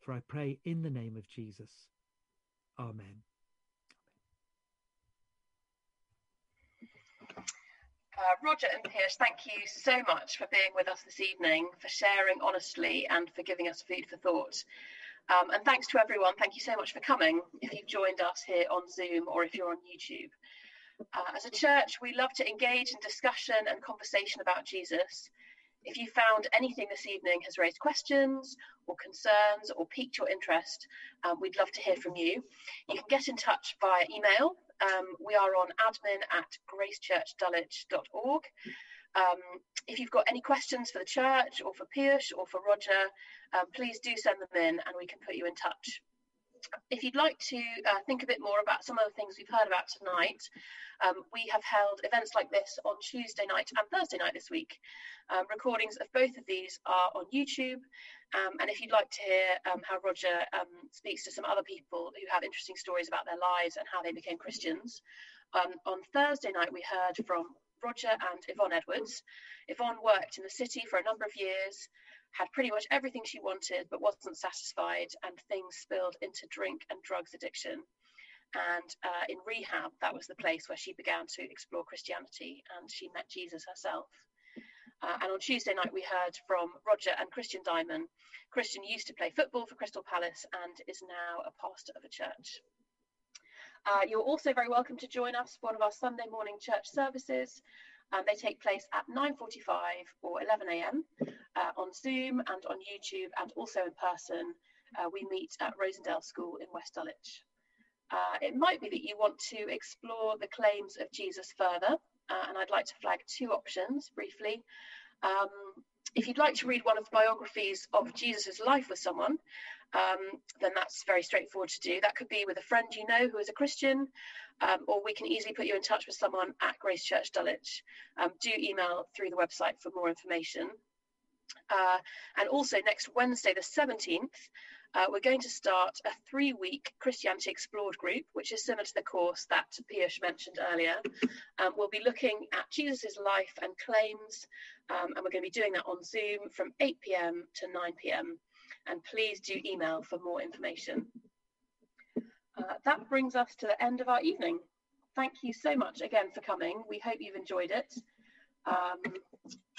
For I pray in the name of Jesus. Amen. Uh, Roger and Piyush, thank you so much for being with us this evening, for sharing honestly, and for giving us food for thought. Um, and thanks to everyone. Thank you so much for coming. If you've joined us here on Zoom or if you're on YouTube. Uh, as a church, we love to engage in discussion and conversation about Jesus. If you found anything this evening has raised questions or concerns or piqued your interest, um, we'd love to hear from you. You can get in touch via email. Um, we are on admin at gracechurchdulwich.org. Um, if you've got any questions for the church or for Piyush or for Roger, um, please do send them in and we can put you in touch. If you'd like to uh, think a bit more about some of the things we've heard about tonight, um, we have held events like this on Tuesday night and Thursday night this week. Um, recordings of both of these are on YouTube. Um, and if you'd like to hear um, how Roger speaks to some other people who have interesting stories about their lives and how they became Christians, on Thursday night we heard from Roger and Yvonne Edwards. Yvonne worked in the city for a number of years, had pretty much everything she wanted, but wasn't satisfied, and things spilled into drink and drugs addiction. And uh, in rehab, that was the place where she began to explore Christianity and she met Jesus herself. Uh, and on Tuesday night, we heard from Roger and Christian Diamond. Christian used to play football for Crystal Palace and is now a pastor of a church. Uh, you're also very welcome to join us for one of our Sunday morning church services. Um, they take place at 9.45 or 11 a.m. Uh, on Zoom and on YouTube and also in person. Uh, we meet at Rosendale School in West Dulwich. Uh, it might be that you want to explore the claims of Jesus further, uh, and I'd like to flag two options briefly. Um, if you'd like to read one of the biographies of Jesus' life with someone, um, then that's very straightforward to do. That could be with a friend you know who is a Christian, um, or we can easily put you in touch with someone at Grace Church Dulwich. Um, do email through the website for more information. Uh, and also next Wednesday, the 17th, uh, we're going to start a three week Christianity Explored group, which is similar to the course that Piyush mentioned earlier. Um, we'll be looking at Jesus' life and claims, um, and we're going to be doing that on Zoom from 8 pm to 9 pm. And please do email for more information. Uh, that brings us to the end of our evening. Thank you so much again for coming. We hope you've enjoyed it. Um,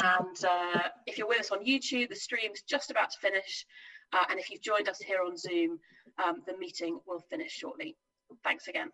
and uh, if you're with us on YouTube, the stream's just about to finish. Uh, and if you've joined us here on Zoom, um, the meeting will finish shortly. Thanks again.